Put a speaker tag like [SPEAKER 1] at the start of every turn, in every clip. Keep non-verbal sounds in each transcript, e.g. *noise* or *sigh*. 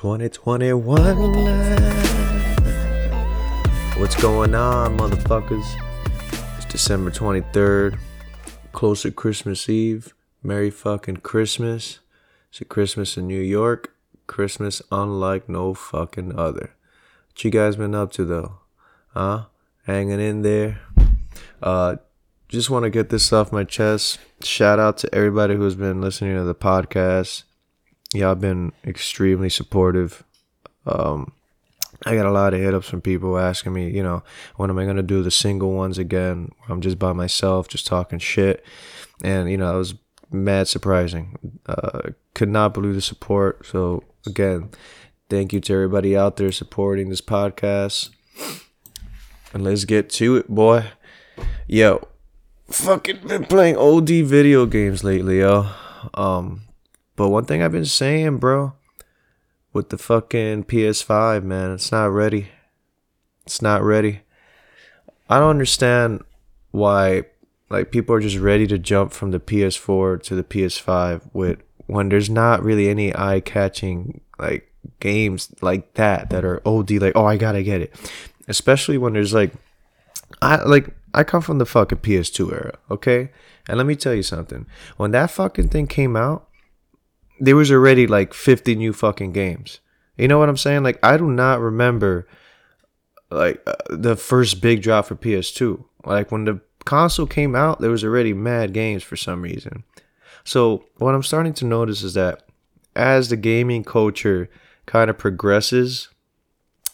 [SPEAKER 1] 2021. What's going on, motherfuckers? It's December 23rd, close to Christmas Eve. Merry fucking Christmas. It's a Christmas in New York. Christmas unlike no fucking other. What you guys been up to though? Huh? Hanging in there? Uh, just want to get this off my chest. Shout out to everybody who's been listening to the podcast y'all been extremely supportive. Um, I got a lot of hit ups from people asking me, you know, when am I gonna do the single ones again? I'm just by myself, just talking shit, and you know, it was mad surprising. Uh, could not believe the support. So again, thank you to everybody out there supporting this podcast. And let's get to it, boy. Yo, fucking been playing OD video games lately, yo. Um, but one thing I've been saying, bro, with the fucking PS5, man, it's not ready. It's not ready. I don't understand why like people are just ready to jump from the PS4 to the PS5 with when there's not really any eye-catching like games like that that are OD like oh I got to get it. Especially when there's like I like I come from the fucking PS2 era, okay? And let me tell you something. When that fucking thing came out, there was already like 50 new fucking games. You know what I'm saying? Like I do not remember like uh, the first big drop for PS2. Like when the console came out, there was already mad games for some reason. So what I'm starting to notice is that as the gaming culture kind of progresses,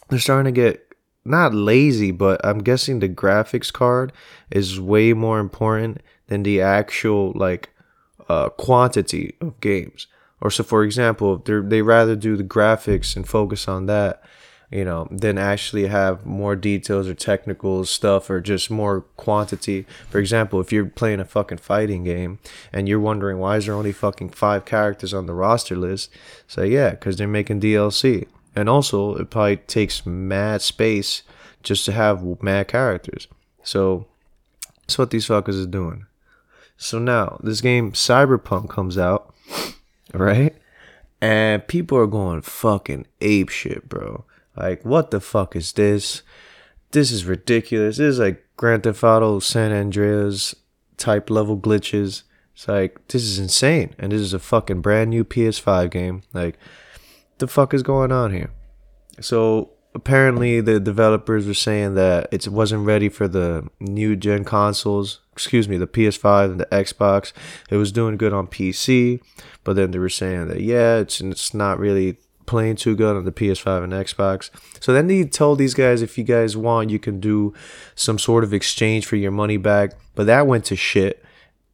[SPEAKER 1] they're starting to get not lazy, but I'm guessing the graphics card is way more important than the actual like uh, quantity of games. Or so, for example, they they rather do the graphics and focus on that, you know, than actually have more details or technical stuff or just more quantity. For example, if you're playing a fucking fighting game and you're wondering why is there only fucking five characters on the roster list, say yeah, because they're making DLC, and also it probably takes mad space just to have mad characters. So that's what these fuckers are doing. So now this game Cyberpunk comes out right? And people are going fucking ape shit, bro. Like, what the fuck is this? This is ridiculous. This is like Grand Theft Auto San Andreas type level glitches. It's like, this is insane. And this is a fucking brand new PS5 game. Like, the fuck is going on here? So, apparently, the developers were saying that it wasn't ready for the new gen consoles excuse me, the PS5 and the Xbox. It was doing good on PC, but then they were saying that yeah, it's it's not really playing too good on the PS5 and Xbox. So then they told these guys if you guys want, you can do some sort of exchange for your money back, but that went to shit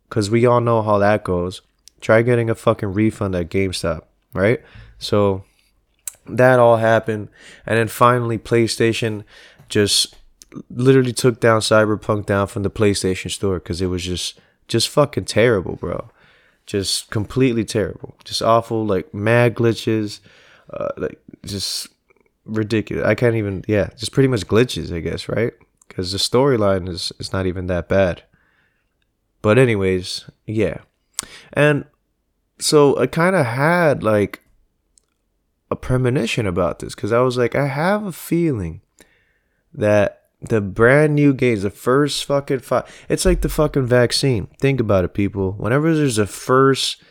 [SPEAKER 1] cuz we all know how that goes. Try getting a fucking refund at GameStop, right? So that all happened and then finally PlayStation just literally took down Cyberpunk down from the PlayStation Store because it was just just fucking terrible, bro. Just completely terrible. Just awful, like mad glitches, uh, like just ridiculous. I can't even, yeah, just pretty much glitches, I guess, right? Because the storyline is is not even that bad. But anyways, yeah, and so I kind of had like a premonition about this because I was like, I have a feeling that the brand new games, the first fucking five. It's like the fucking vaccine. Think about it, people. Whenever there's a first,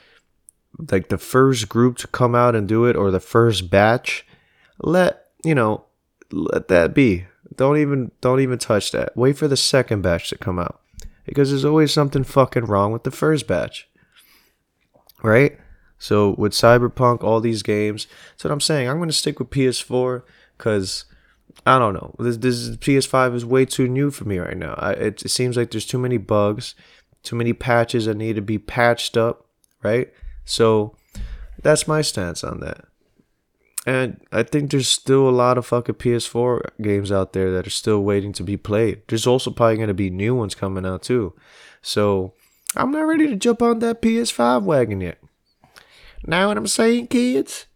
[SPEAKER 1] like the first group to come out and do it, or the first batch, let you know, let that be. Don't even, don't even touch that. Wait for the second batch to come out, because there's always something fucking wrong with the first batch, right? So with Cyberpunk, all these games, that's what I'm saying. I'm gonna stick with PS4 because I don't know. This this PS5 is way too new for me right now. I, it, it seems like there's too many bugs, too many patches that need to be patched up, right? So that's my stance on that. And I think there's still a lot of fucking PS4 games out there that are still waiting to be played. There's also probably going to be new ones coming out too. So I'm not ready to jump on that PS5 wagon yet. Know what I'm saying, kids?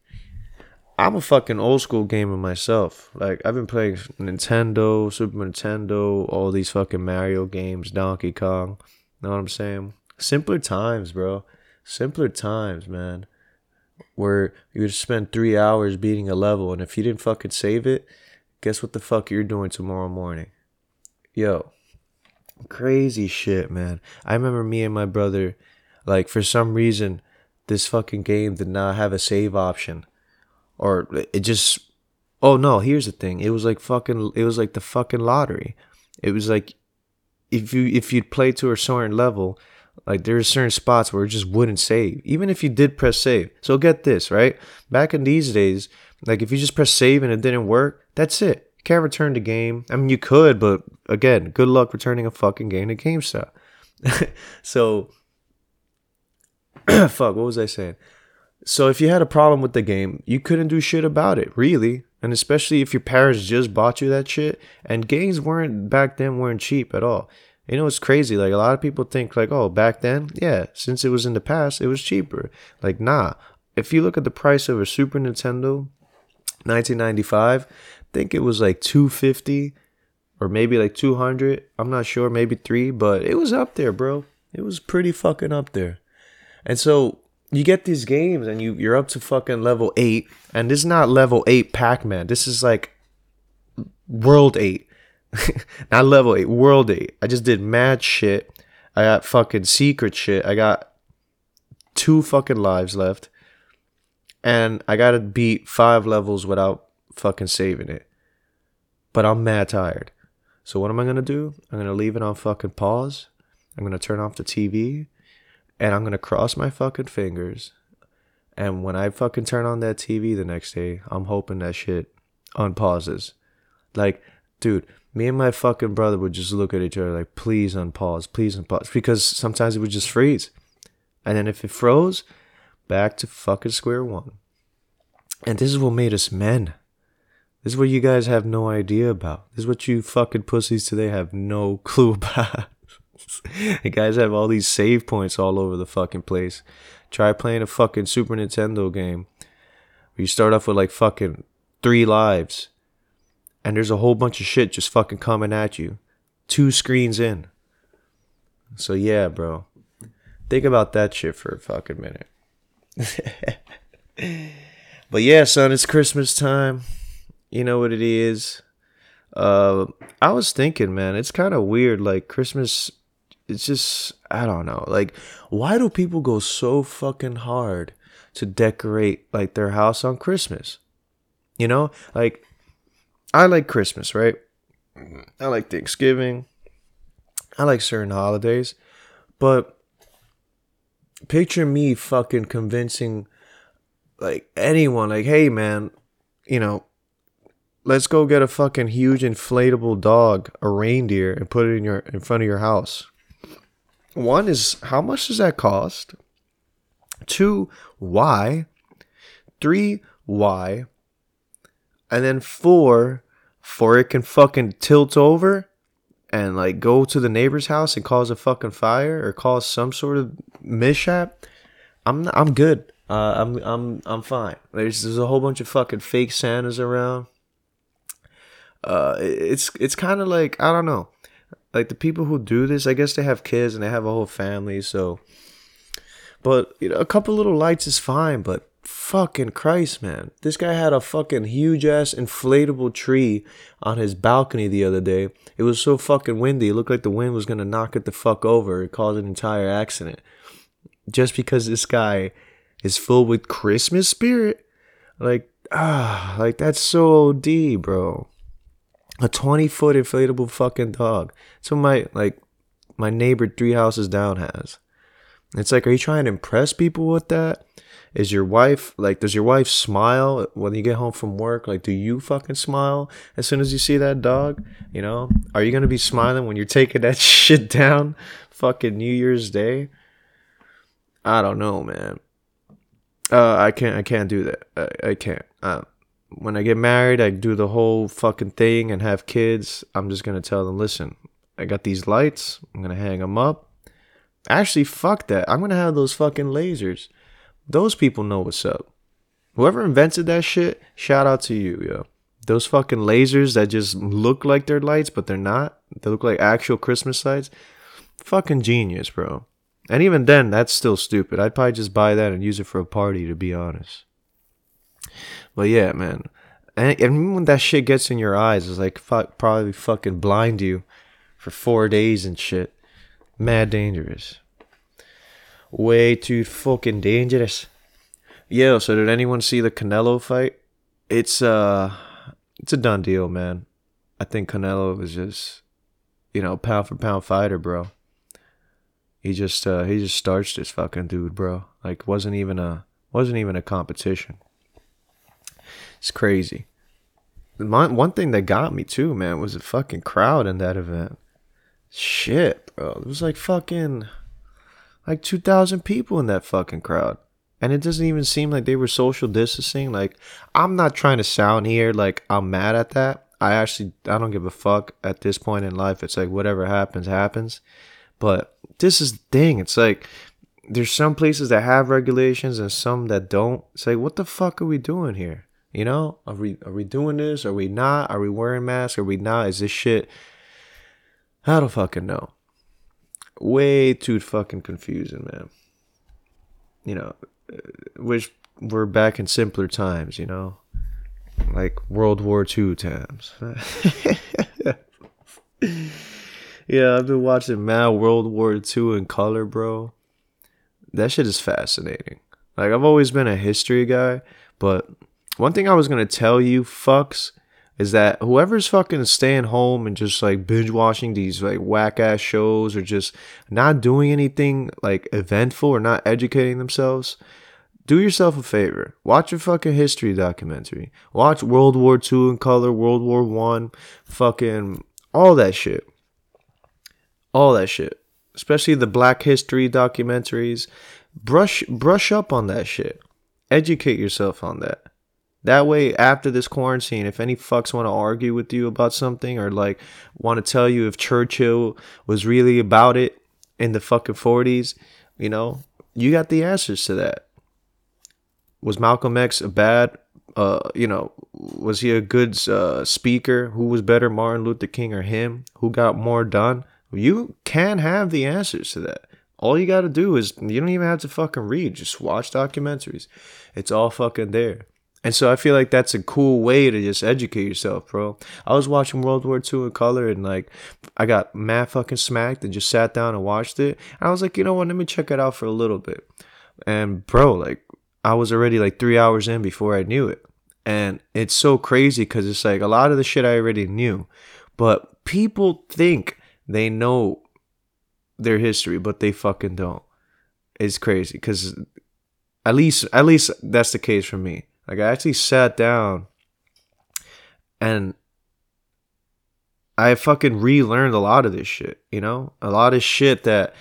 [SPEAKER 1] I'm a fucking old school gamer myself. Like I've been playing Nintendo, Super Nintendo, all these fucking Mario games, Donkey Kong. Know what I'm saying? Simpler times, bro. Simpler times, man. where you would spend three hours beating a level, and if you didn't fucking save it, guess what the fuck you're doing tomorrow morning? Yo, crazy shit, man. I remember me and my brother, like, for some reason, this fucking game did not have a save option. Or it just. Oh no, here's the thing. It was like fucking. It was like the fucking lottery. It was like if you if you'd play to a certain level, like there's certain spots where it just wouldn't save, even if you did press save. So get this, right? Back in these days, like if you just press save and it didn't work, that's it. You can't return the game. I mean, you could, but again, good luck returning a fucking game to GameStop. *laughs* so, *clears throat* fuck, what was I saying? So if you had a problem with the game, you couldn't do shit about it, really. And especially if your parents just bought you that shit. And games weren't back then weren't cheap at all. You know, it's crazy. Like a lot of people think like, oh, back then, yeah, since it was in the past, it was cheaper. Like, nah. If you look at the price of a Super Nintendo, 1995, I think it was like 250 or maybe like 200. I'm not sure, maybe three, but it was up there, bro. It was pretty fucking up there. And so you get these games and you you're up to fucking level eight, and this is not level eight Pac-Man. This is like world eight. *laughs* not level eight, world eight. I just did mad shit. I got fucking secret shit. I got two fucking lives left. And I gotta beat five levels without fucking saving it. But I'm mad tired. So what am I gonna do? I'm gonna leave it on fucking pause. I'm gonna turn off the TV and I'm gonna cross my fucking fingers. And when I fucking turn on that TV the next day, I'm hoping that shit unpauses. Like, dude, me and my fucking brother would just look at each other like, please unpause, please unpause. Because sometimes it would just freeze. And then if it froze, back to fucking square one. And this is what made us men. This is what you guys have no idea about. This is what you fucking pussies today have no *laughs* clue about. *laughs* you guys have all these save points all over the fucking place. Try playing a fucking Super Nintendo game. You start off with like fucking three lives. And there's a whole bunch of shit just fucking coming at you. Two screens in. So yeah, bro. Think about that shit for a fucking minute. *laughs* but yeah, son, it's Christmas time. You know what it is. Uh, I was thinking, man, it's kind of weird. Like Christmas it's just I don't know. Like, why do people go so fucking hard to decorate like their house on Christmas? You know, like I like Christmas, right? Mm-hmm. I like Thanksgiving. I like certain holidays, but picture me fucking convincing like anyone, like, hey man, you know, let's go get a fucking huge inflatable dog, a reindeer, and put it in your in front of your house. One is how much does that cost? Two, why? Three, why? And then four, for it can fucking tilt over and like go to the neighbor's house and cause a fucking fire or cause some sort of mishap. I'm not, I'm good. Uh, I'm I'm I'm fine. There's there's a whole bunch of fucking fake Santas around. Uh, it's it's kind of like I don't know like the people who do this, I guess they have kids and they have a whole family, so but you know, a couple little lights is fine, but fucking Christ, man. This guy had a fucking huge ass inflatable tree on his balcony the other day. It was so fucking windy. It looked like the wind was gonna knock it the fuck over. It caused an entire accident. Just because this guy is full with Christmas spirit. Like, ah, like that's so OD, bro a 20 foot inflatable fucking dog. So my like my neighbor three houses down has. It's like, are you trying to impress people with that? Is your wife like? Does your wife smile when you get home from work? Like, do you fucking smile as soon as you see that dog? You know, are you gonna be smiling when you're taking that *laughs* shit down? Fucking New Year's Day. I don't know, man. Uh, I can't. I can't do that. I, I can't. Uh, when I get married, I do the whole fucking thing and have kids. I'm just gonna tell them, listen, I got these lights. I'm gonna hang them up. Actually, fuck that. I'm gonna have those fucking lasers. Those people know what's up. Whoever invented that shit, shout out to you, yo. Those fucking lasers that just look like they're lights, but they're not. They look like actual Christmas lights. Fucking genius, bro. And even then, that's still stupid. I'd probably just buy that and use it for a party, to be honest. But yeah, man. And, when that shit gets in your eyes, it's like fuck, probably fucking blind you for four days and shit. Mad dangerous. Way too fucking dangerous. Yeah, so did anyone see the Canelo fight? It's uh it's a done deal, man. I think Canelo was just you know, pound for pound fighter, bro. He just uh he just starched this fucking dude, bro. Like wasn't even a wasn't even a competition. It's crazy. My, one thing that got me too, man, was the fucking crowd in that event. Shit, bro. It was like fucking like 2,000 people in that fucking crowd. And it doesn't even seem like they were social distancing. Like, I'm not trying to sound here like I'm mad at that. I actually, I don't give a fuck at this point in life. It's like whatever happens, happens. But this is the thing. It's like there's some places that have regulations and some that don't. It's like, what the fuck are we doing here? You know, are we are we doing this? Are we not? Are we wearing masks? Are we not? Is this shit? I don't fucking know. Way too fucking confusing, man. You know, uh, wish we're back in simpler times. You know, like World War II times. *laughs* yeah, I've been watching Mad World War II in color, bro. That shit is fascinating. Like I've always been a history guy, but one thing I was gonna tell you, fucks, is that whoever's fucking staying home and just like binge watching these like whack ass shows or just not doing anything like eventful or not educating themselves, do yourself a favor. Watch a fucking history documentary. Watch World War II in color, World War One, fucking all that shit. All that shit. Especially the black history documentaries. Brush brush up on that shit. Educate yourself on that. That way, after this quarantine, if any fucks want to argue with you about something or like want to tell you if Churchill was really about it in the fucking 40s, you know, you got the answers to that. Was Malcolm X a bad, uh, you know, was he a good uh, speaker? Who was better, Martin Luther King or him? Who got more done? You can have the answers to that. All you got to do is, you don't even have to fucking read, just watch documentaries. It's all fucking there. And so I feel like that's a cool way to just educate yourself, bro. I was watching World War II in color and like I got mad fucking smacked and just sat down and watched it. And I was like, you know what, let me check it out for a little bit. And bro, like I was already like three hours in before I knew it. And it's so crazy because it's like a lot of the shit I already knew. But people think they know their history, but they fucking don't. It's crazy because at least at least that's the case for me. Like I actually sat down and I fucking relearned a lot of this shit, you know? A lot of shit that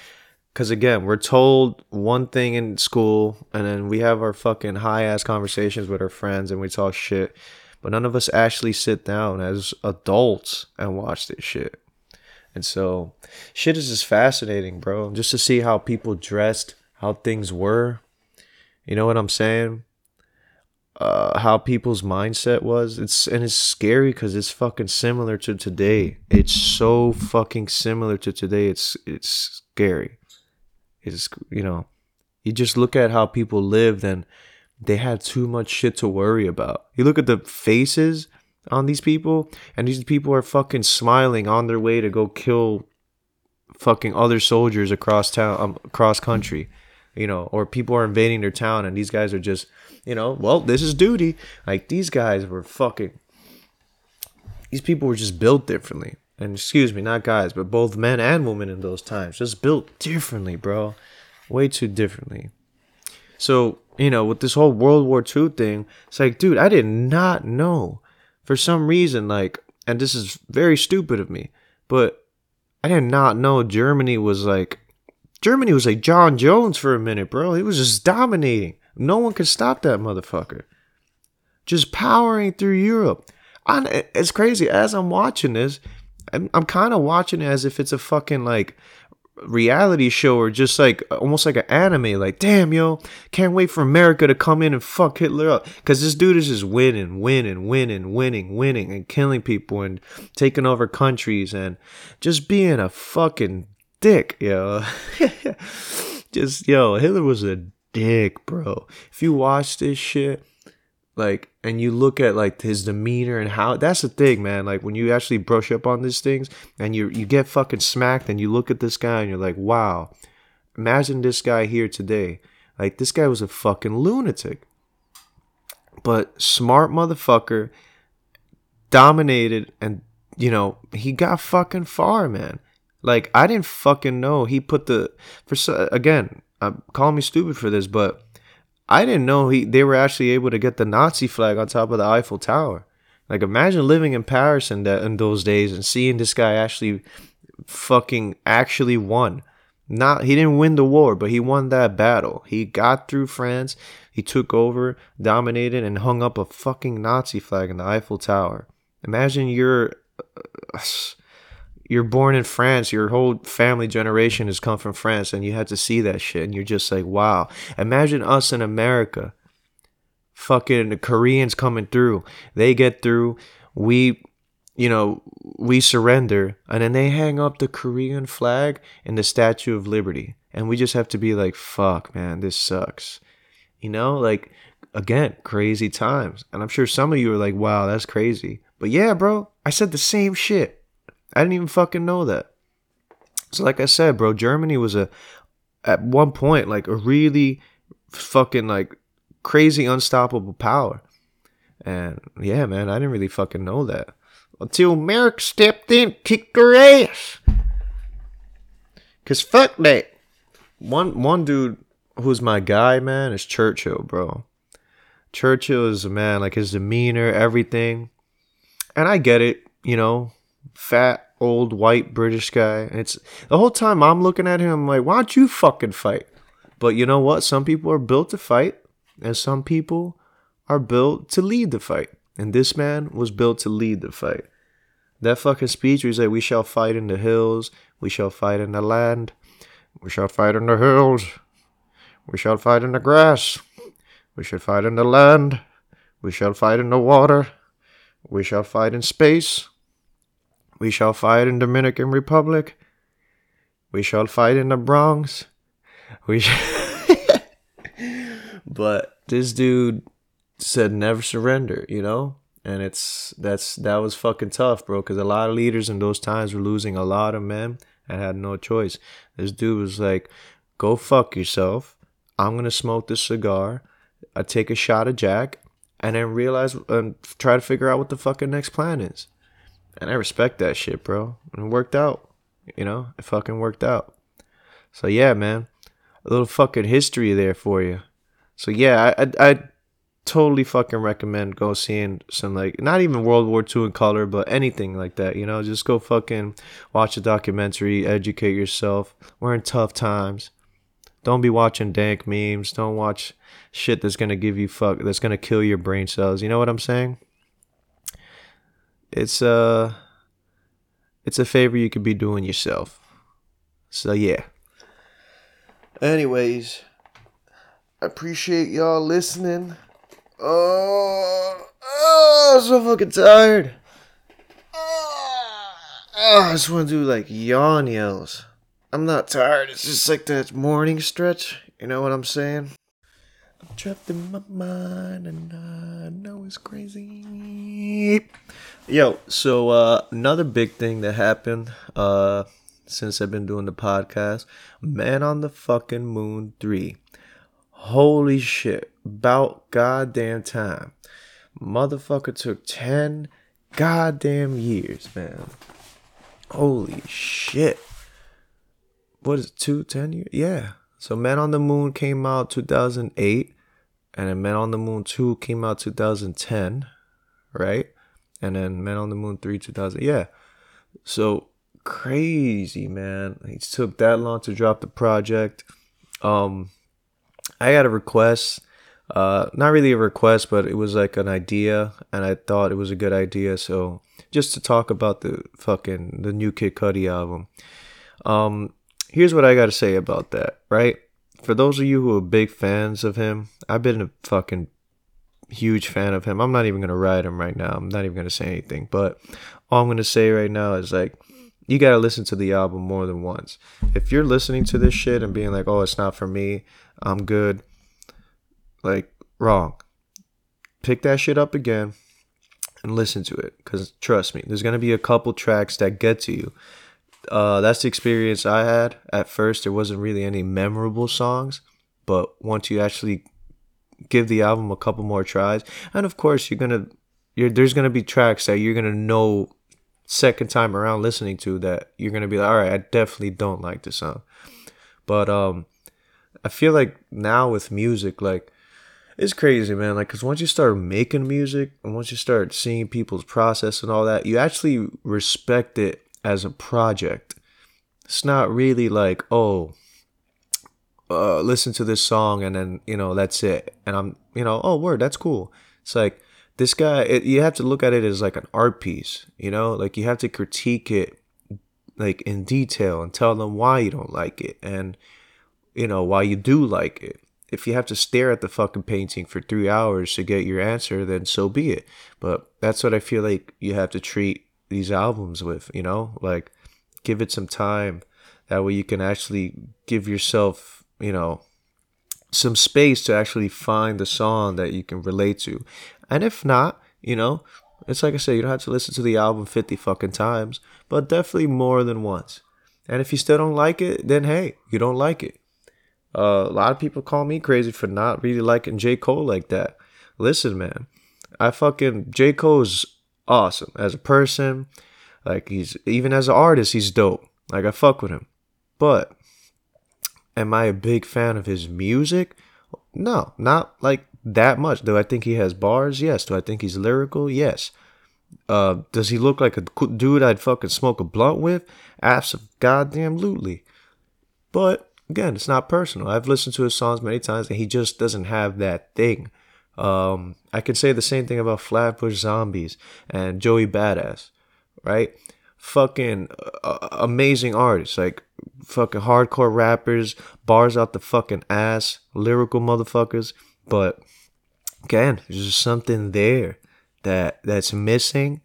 [SPEAKER 1] cuz again, we're told one thing in school and then we have our fucking high ass conversations with our friends and we talk shit, but none of us actually sit down as adults and watch this shit. And so shit is just fascinating, bro. Just to see how people dressed, how things were. You know what I'm saying? Uh, how people's mindset was. It's and it's scary because it's fucking similar to today. It's so fucking similar to today. It's it's scary. It's you know, you just look at how people lived and they had too much shit to worry about. You look at the faces on these people, and these people are fucking smiling on their way to go kill fucking other soldiers across town, um, across country, you know, or people are invading their town, and these guys are just you know, well, this is duty. Like these guys were fucking. These people were just built differently. And excuse me, not guys, but both men and women in those times, just built differently, bro. Way too differently. So, you know, with this whole World War II thing, it's like, dude, I did not know. For some reason, like, and this is very stupid of me, but I did not know Germany was like Germany was like Jon Jones for a minute, bro. He was just dominating. No one could stop that motherfucker. Just powering through Europe. I, it's crazy. As I'm watching this, I'm, I'm kind of watching it as if it's a fucking like reality show or just like almost like an anime. Like, damn, yo, can't wait for America to come in and fuck Hitler up. Because this dude is just winning, winning, winning, winning, winning, and killing people and taking over countries and just being a fucking dick, yo. *laughs* just yo, Hitler was a dick, bro. If you watch this shit, like, and you look at like his demeanor and how that's the thing, man. Like when you actually brush up on these things and you you get fucking smacked and you look at this guy and you're like, wow, imagine this guy here today. Like this guy was a fucking lunatic. But smart motherfucker dominated and you know, he got fucking far, man. Like I didn't fucking know he put the for again. I'm calling me stupid for this, but I didn't know he they were actually able to get the Nazi flag on top of the Eiffel Tower. Like imagine living in Paris in that in those days and seeing this guy actually fucking actually won. Not he didn't win the war, but he won that battle. He got through France, he took over, dominated and hung up a fucking Nazi flag in the Eiffel Tower. Imagine you're uh, you're born in France, your whole family generation has come from France, and you had to see that shit, and you're just like, wow. Imagine us in America. Fucking the Koreans coming through. They get through. We, you know, we surrender, and then they hang up the Korean flag and the Statue of Liberty. And we just have to be like, fuck, man, this sucks. You know, like, again, crazy times. And I'm sure some of you are like, wow, that's crazy. But yeah, bro, I said the same shit. I didn't even fucking know that. So like I said, bro, Germany was a at one point like a really fucking like crazy unstoppable power. And yeah, man, I didn't really fucking know that. Until Merrick stepped in, kicked her ass. Cause fuck that. One one dude who's my guy, man, is Churchill, bro. Churchill is a man, like his demeanor, everything. And I get it, you know, fat old white British guy. It's the whole time I'm looking at him, I'm like, why don't you fucking fight? But you know what? Some people are built to fight, and some people are built to lead the fight. And this man was built to lead the fight. That fucking speech where he's like, We shall fight in the hills, we shall fight in the land, we shall fight in the hills, we shall fight in the grass, we shall fight in the land, we shall fight in the water, we shall fight in space, we shall fight in Dominican Republic. We shall fight in the Bronx. We *laughs* But this dude said never surrender, you know? And it's that's that was fucking tough, bro, cuz a lot of leaders in those times were losing a lot of men and had no choice. This dude was like, "Go fuck yourself. I'm going to smoke this cigar. I take a shot of Jack and then realize and try to figure out what the fucking next plan is." And I respect that shit, bro. And it worked out. You know, it fucking worked out. So yeah, man, a little fucking history there for you. So yeah, I I, I totally fucking recommend go seeing some like not even World War II in color, but anything like that. You know, just go fucking watch a documentary, educate yourself. We're in tough times. Don't be watching dank memes. Don't watch shit that's gonna give you fuck that's gonna kill your brain cells. You know what I'm saying? It's uh it's a favor you could be doing yourself. So yeah. Anyways, I appreciate y'all listening. Oh, oh I'm so fucking tired. Oh, I just want to do like yawn yells. I'm not tired. It's just like that morning stretch. You know what I'm saying? I'm trapped in my mind and I know it's crazy. Yo, so uh, another big thing that happened uh, since I've been doing the podcast Man on the fucking Moon 3. Holy shit. About goddamn time. Motherfucker took 10 goddamn years, man. Holy shit. What is it, two, 10 years? Yeah. So Man on the Moon came out 2008, and then Man on the Moon 2 came out 2010, right? And then Man on the Moon 3 2000. Yeah. So crazy, man. It took that long to drop the project. Um I got a request. Uh not really a request, but it was like an idea and I thought it was a good idea. So just to talk about the fucking the new Kid Cudi album. Um here's what I got to say about that, right? For those of you who are big fans of him, I've been a fucking huge fan of him. I'm not even gonna ride him right now. I'm not even gonna say anything. But all I'm gonna say right now is like, you gotta listen to the album more than once. If you're listening to this shit and being like, "Oh, it's not for me," I'm good. Like wrong. Pick that shit up again and listen to it, because trust me, there's gonna be a couple tracks that get to you. Uh, that's the experience I had. At first, there wasn't really any memorable songs, but once you actually give the album a couple more tries, and of course, you're gonna, you're there's gonna be tracks that you're gonna know second time around listening to that you're gonna be like, all right, I definitely don't like this song. But um, I feel like now with music, like it's crazy, man. Like, cause once you start making music and once you start seeing people's process and all that, you actually respect it as a project. It's not really like, oh, uh, listen to this song and then you know that's it. And I'm, you know, oh, word, that's cool. It's like this guy. It, you have to look at it as like an art piece. You know, like you have to critique it like in detail and tell them why you don't like it and you know why you do like it if you have to stare at the fucking painting for three hours to get your answer, then so be it. But that's what I feel like you have to treat these albums with, you know? Like, give it some time. That way you can actually give yourself, you know, some space to actually find the song that you can relate to. And if not, you know, it's like I said, you don't have to listen to the album 50 fucking times, but definitely more than once. And if you still don't like it, then hey, you don't like it. Uh, a lot of people call me crazy for not really liking J. Cole like that. Listen, man, I fucking J. Cole's awesome as a person. Like he's even as an artist, he's dope. Like I fuck with him. But am I a big fan of his music? No, not like that much. Do I think he has bars? Yes. Do I think he's lyrical? Yes. Uh, does he look like a dude I'd fucking smoke a blunt with? Absolutely, goddamn, lootly. But again, it's not personal. I've listened to his songs many times, and he just doesn't have that thing. Um, I could say the same thing about Flatbush Zombies and Joey Badass, right? Fucking uh, amazing artists, like fucking hardcore rappers, bars out the fucking ass, lyrical motherfuckers. But again, there's just something there that that's missing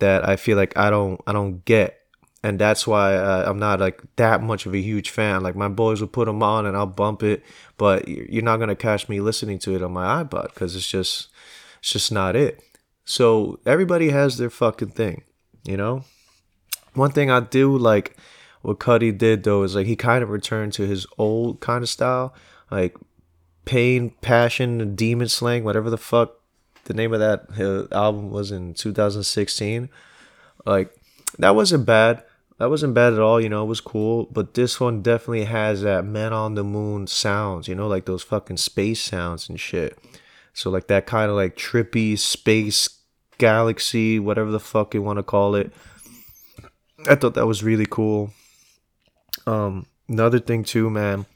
[SPEAKER 1] that I feel like I don't I don't get and that's why uh, I'm not like that much of a huge fan. Like my boys will put them on and I'll bump it, but you're not gonna catch me listening to it on my iPod because it's just it's just not it. So everybody has their fucking thing, you know. One thing I do like what Cudi did though is like he kind of returned to his old kind of style, like pain, passion, Demon Slayin', whatever the fuck the name of that uh, album was in 2016. Like that wasn't bad that wasn't bad at all, you know, it was cool. But this one definitely has that man on the moon sounds, you know, like those fucking space sounds and shit. So like that kind of like trippy space galaxy, whatever the fuck you want to call it. I thought that was really cool. Um, another thing too, man,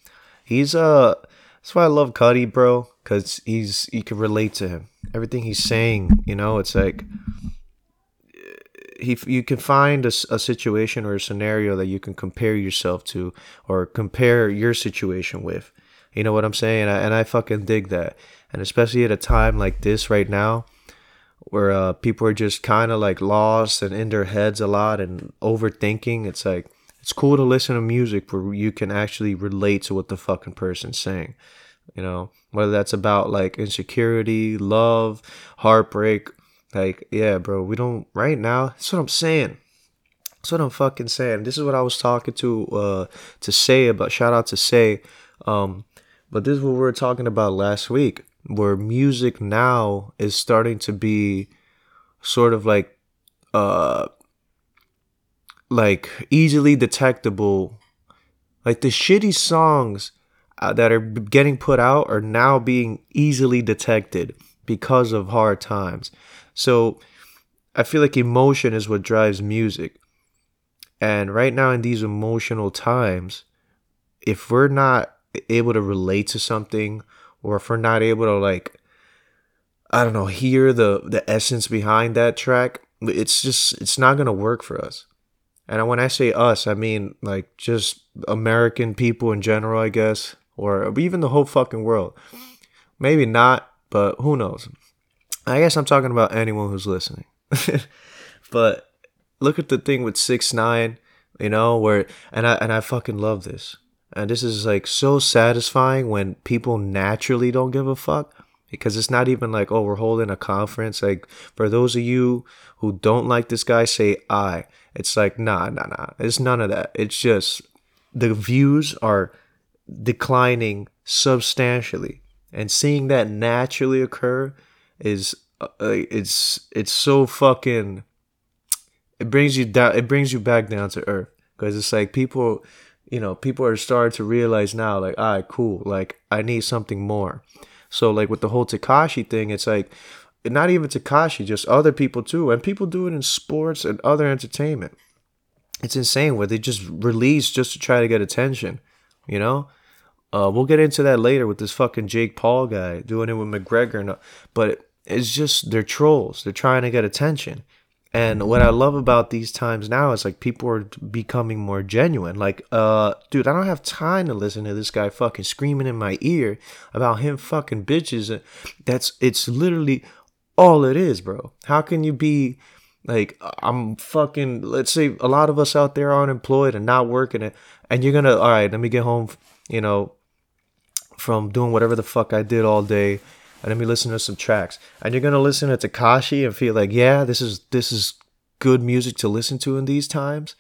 [SPEAKER 1] he's uh, that's why I love Cudi, bro, cause he's you can relate to him. Everything he's saying, you know, it's like he you can find a, a situation or a scenario that you can compare yourself to or compare your situation with. You know what I'm saying? And I fucking dig that. And especially at a time like this right now, where uh, people are just kind of like lost and in their heads a lot and overthinking. It's like it's cool to listen to music where you can actually relate to what the fucking person's saying. You know, whether that's about like insecurity, love, heartbreak, like, yeah, bro, we don't right now. That's what I'm saying. That's what I'm fucking saying. This is what I was talking to uh to say about shout out to say. Um, but this is what we were talking about last week, where music now is starting to be sort of like uh like easily detectable. Like the shitty songs uh, that are getting put out are now being easily detected because of hard times. So I feel like emotion is what drives music. And right now, in these emotional times, if we're not able to relate to something, or if we're not able to, like, I don't know, hear the, the essence behind that track, it's just, it's not going to work for us. And when I say us, I mean like just American people in general, I guess, or even the whole fucking world. Maybe not, but who knows? I guess I'm talking about anyone who's listening. *laughs* but look at the thing with six nine. You know, where and I and I fucking love this. And this is like so satisfying when people naturally don't give a fuck because it's not even like, oh, we're holding a conference. Like, for those of you who don't like this guy, say I. It's like, nah, nah, nah. It's none of that. It's just the views are declining substantially. And seeing that naturally occur is, uh, it's, it's so fucking, it brings you down, it brings you back down to earth. Because it's like people, you know, people are starting to realize now, like, all right, cool. Like, I need something more. So, like, with the whole Tekashi thing, it's like, not even Tekashi, just other people too. And people do it in sports and other entertainment. It's insane where they just release just to try to get attention, you know? Uh, we'll get into that later with this fucking Jake Paul guy doing it with McGregor. But it's just, they're trolls. They're trying to get attention. And what I love about these times now is like people are becoming more genuine. Like, uh, dude, I don't have time to listen to this guy fucking screaming in my ear about him fucking bitches. That's it's literally all it is, bro. How can you be like I'm fucking let's say a lot of us out there are unemployed and not working it and you're gonna all right, let me get home, you know, from doing whatever the fuck I did all day and then me listen to some tracks. And you're gonna listen to Tekashi and feel like, yeah, this is this is good music to listen to in these times.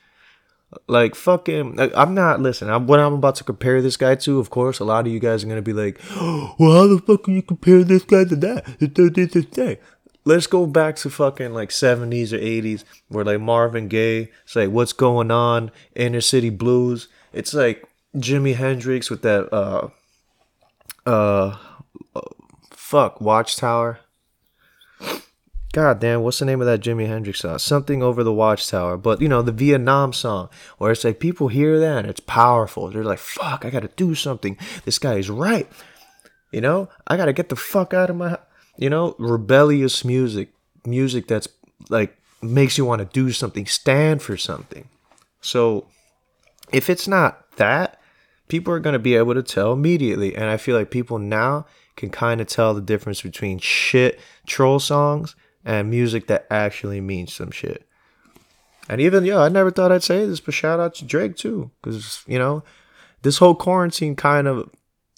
[SPEAKER 1] Like fucking, I'm not listen. I'm what I'm about to compare this guy to. Of course, a lot of you guys are gonna be like, *gasps* "Well, how the fuck can you compare this guy to that?" Let's go back to fucking like 70s or 80s, where like Marvin Gaye. It's like, "What's going on?" Inner City Blues. It's like Jimi Hendrix with that uh uh fuck Watchtower. God damn, what's the name of that Jimi Hendrix song? Something over the Watchtower. But you know, the Vietnam song, where it's like people hear that and it's powerful. They're like, fuck, I gotta do something. This guy is right. You know, I gotta get the fuck out of my you know, rebellious music. Music that's like makes you want to do something, stand for something. So if it's not that, people are gonna be able to tell immediately. And I feel like people now can kind of tell the difference between shit troll songs and music that actually means some shit. And even, yeah, I never thought I'd say this, but shout out to Drake too. Because, you know, this whole quarantine kind of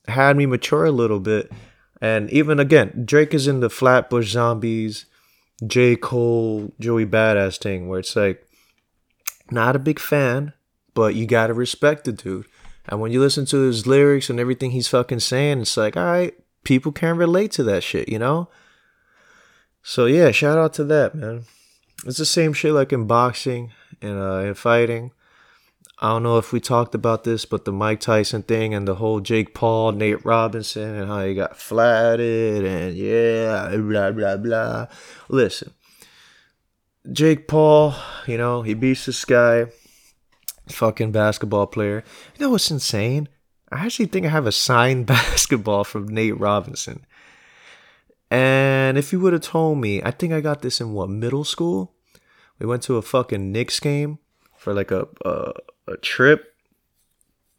[SPEAKER 1] had me mature a little bit. And even again, Drake is in the Flatbush Zombies, J. Cole, Joey Badass thing, where it's like, not a big fan, but you gotta respect the dude. And when you listen to his lyrics and everything he's fucking saying, it's like, all right, people can relate to that shit, you know? So yeah, shout out to that, man. It's the same shit like in boxing and uh, in fighting. I don't know if we talked about this, but the Mike Tyson thing and the whole Jake Paul, Nate Robinson, and how he got flatted and yeah, blah blah blah. Listen, Jake Paul, you know, he beats this guy, fucking basketball player. You know what's insane? I actually think I have a signed *laughs* basketball from Nate Robinson. And if you would have told me, I think I got this in what middle school. We went to a fucking Knicks game for like a a, a trip.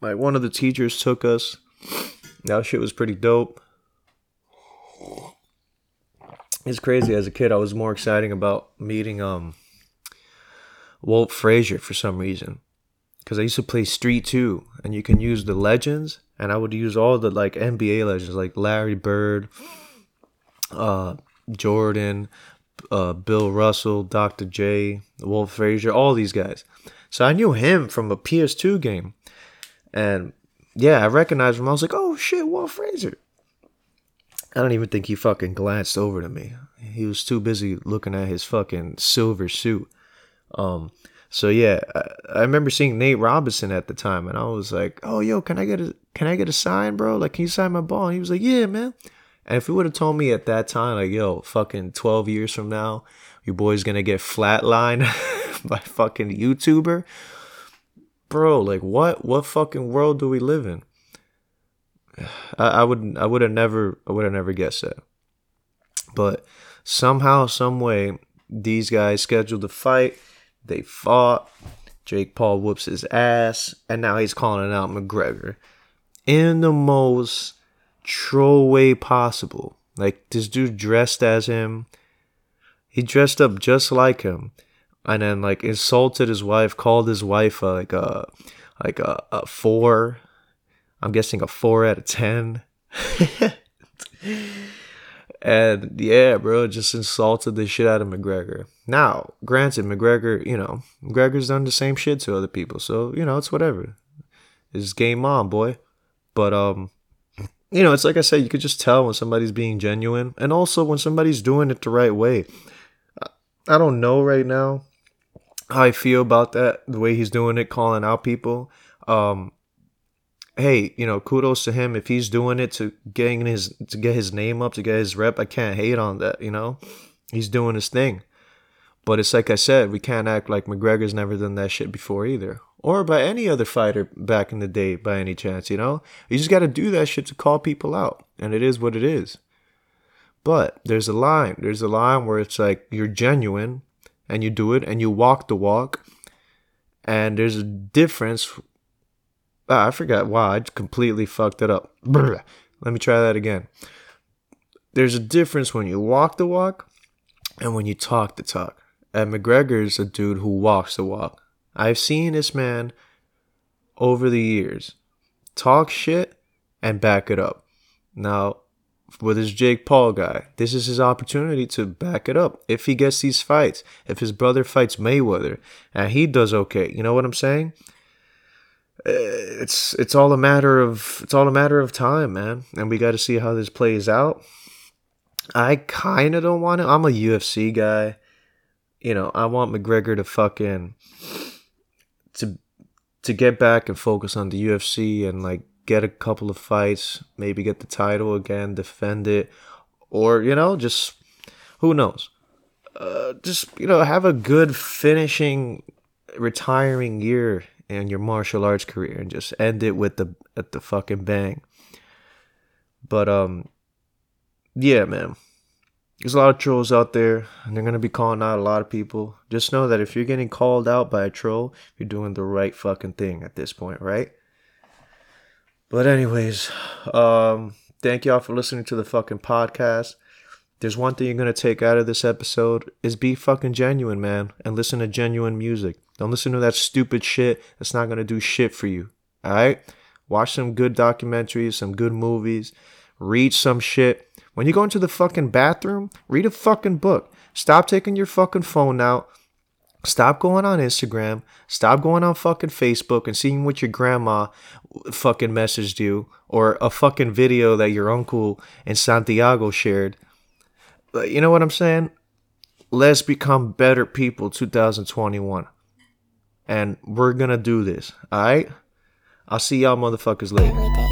[SPEAKER 1] Like one of the teachers took us. That shit was pretty dope. It's crazy. As a kid, I was more exciting about meeting um Walt Frazier for some reason because I used to play Street 2, and you can use the legends, and I would use all the like NBA legends like Larry Bird, uh, Jordan, uh, Bill Russell, Dr. J, Wolf Frazier, all these guys. So I knew him from a PS2 game, and yeah, I recognized him. I was like, oh shit, Wolf Frazier. I don't even think he fucking glanced over to me. He was too busy looking at his fucking silver suit. Um, so yeah, I, I, remember seeing Nate Robinson at the time, and I was like, "Oh, yo, can I get a can I get a sign, bro? Like, can you sign my ball?" And he was like, "Yeah, man." And if he would have told me at that time, like, "Yo, fucking twelve years from now, your boy's gonna get flatlined *laughs* by fucking YouTuber," bro, like, what what fucking world do we live in? *sighs* I, I would I would have never I would have never guessed that, but somehow, some way, these guys scheduled a fight they fought. Jake Paul whoops his ass, and now he's calling out McGregor in the most troll way possible. Like this dude dressed as him. He dressed up just like him. and then like insulted his wife, called his wife uh, like a like a, a four. I'm guessing a four out of ten. *laughs* and yeah, bro, just insulted the shit out of McGregor. Now, granted, McGregor, you know, McGregor's done the same shit to other people, so you know it's whatever. It's game on, boy. But um, you know, it's like I said, you could just tell when somebody's being genuine, and also when somebody's doing it the right way. I don't know right now how I feel about that, the way he's doing it, calling out people. Um, hey, you know, kudos to him if he's doing it to getting his to get his name up, to get his rep. I can't hate on that, you know. He's doing his thing. But it's like I said, we can't act like McGregor's never done that shit before either. Or by any other fighter back in the day by any chance, you know? You just gotta do that shit to call people out. And it is what it is. But there's a line. There's a line where it's like you're genuine and you do it and you walk the walk. And there's a difference Ah, I forgot. Wow, I completely fucked it up. Let me try that again. There's a difference when you walk the walk and when you talk the talk. And McGregor's a dude who walks the walk. I've seen this man over the years talk shit and back it up. Now, with this Jake Paul guy, this is his opportunity to back it up. If he gets these fights, if his brother fights Mayweather and he does okay, you know what I'm saying? It's it's all a matter of it's all a matter of time, man. And we got to see how this plays out. I kind of don't want it. I'm a UFC guy. You know, I want McGregor to fucking to to get back and focus on the UFC and like get a couple of fights, maybe get the title again, defend it, or you know, just who knows. Uh, just you know, have a good finishing, retiring year in your martial arts career and just end it with the at the fucking bang. But um yeah, man. There's a lot of trolls out there and they're gonna be calling out a lot of people. Just know that if you're getting called out by a troll, you're doing the right fucking thing at this point, right? But anyways, um thank y'all for listening to the fucking podcast there's one thing you're gonna take out of this episode is be fucking genuine, man, and listen to genuine music. Don't listen to that stupid shit that's not gonna do shit for you. Alright? Watch some good documentaries, some good movies, read some shit. When you go into the fucking bathroom, read a fucking book. Stop taking your fucking phone out. Stop going on Instagram. Stop going on fucking Facebook and seeing what your grandma fucking messaged you or a fucking video that your uncle in Santiago shared you know what I'm saying? Let's become better people 2021. And we're gonna do this. Alright? I'll see y'all motherfuckers later.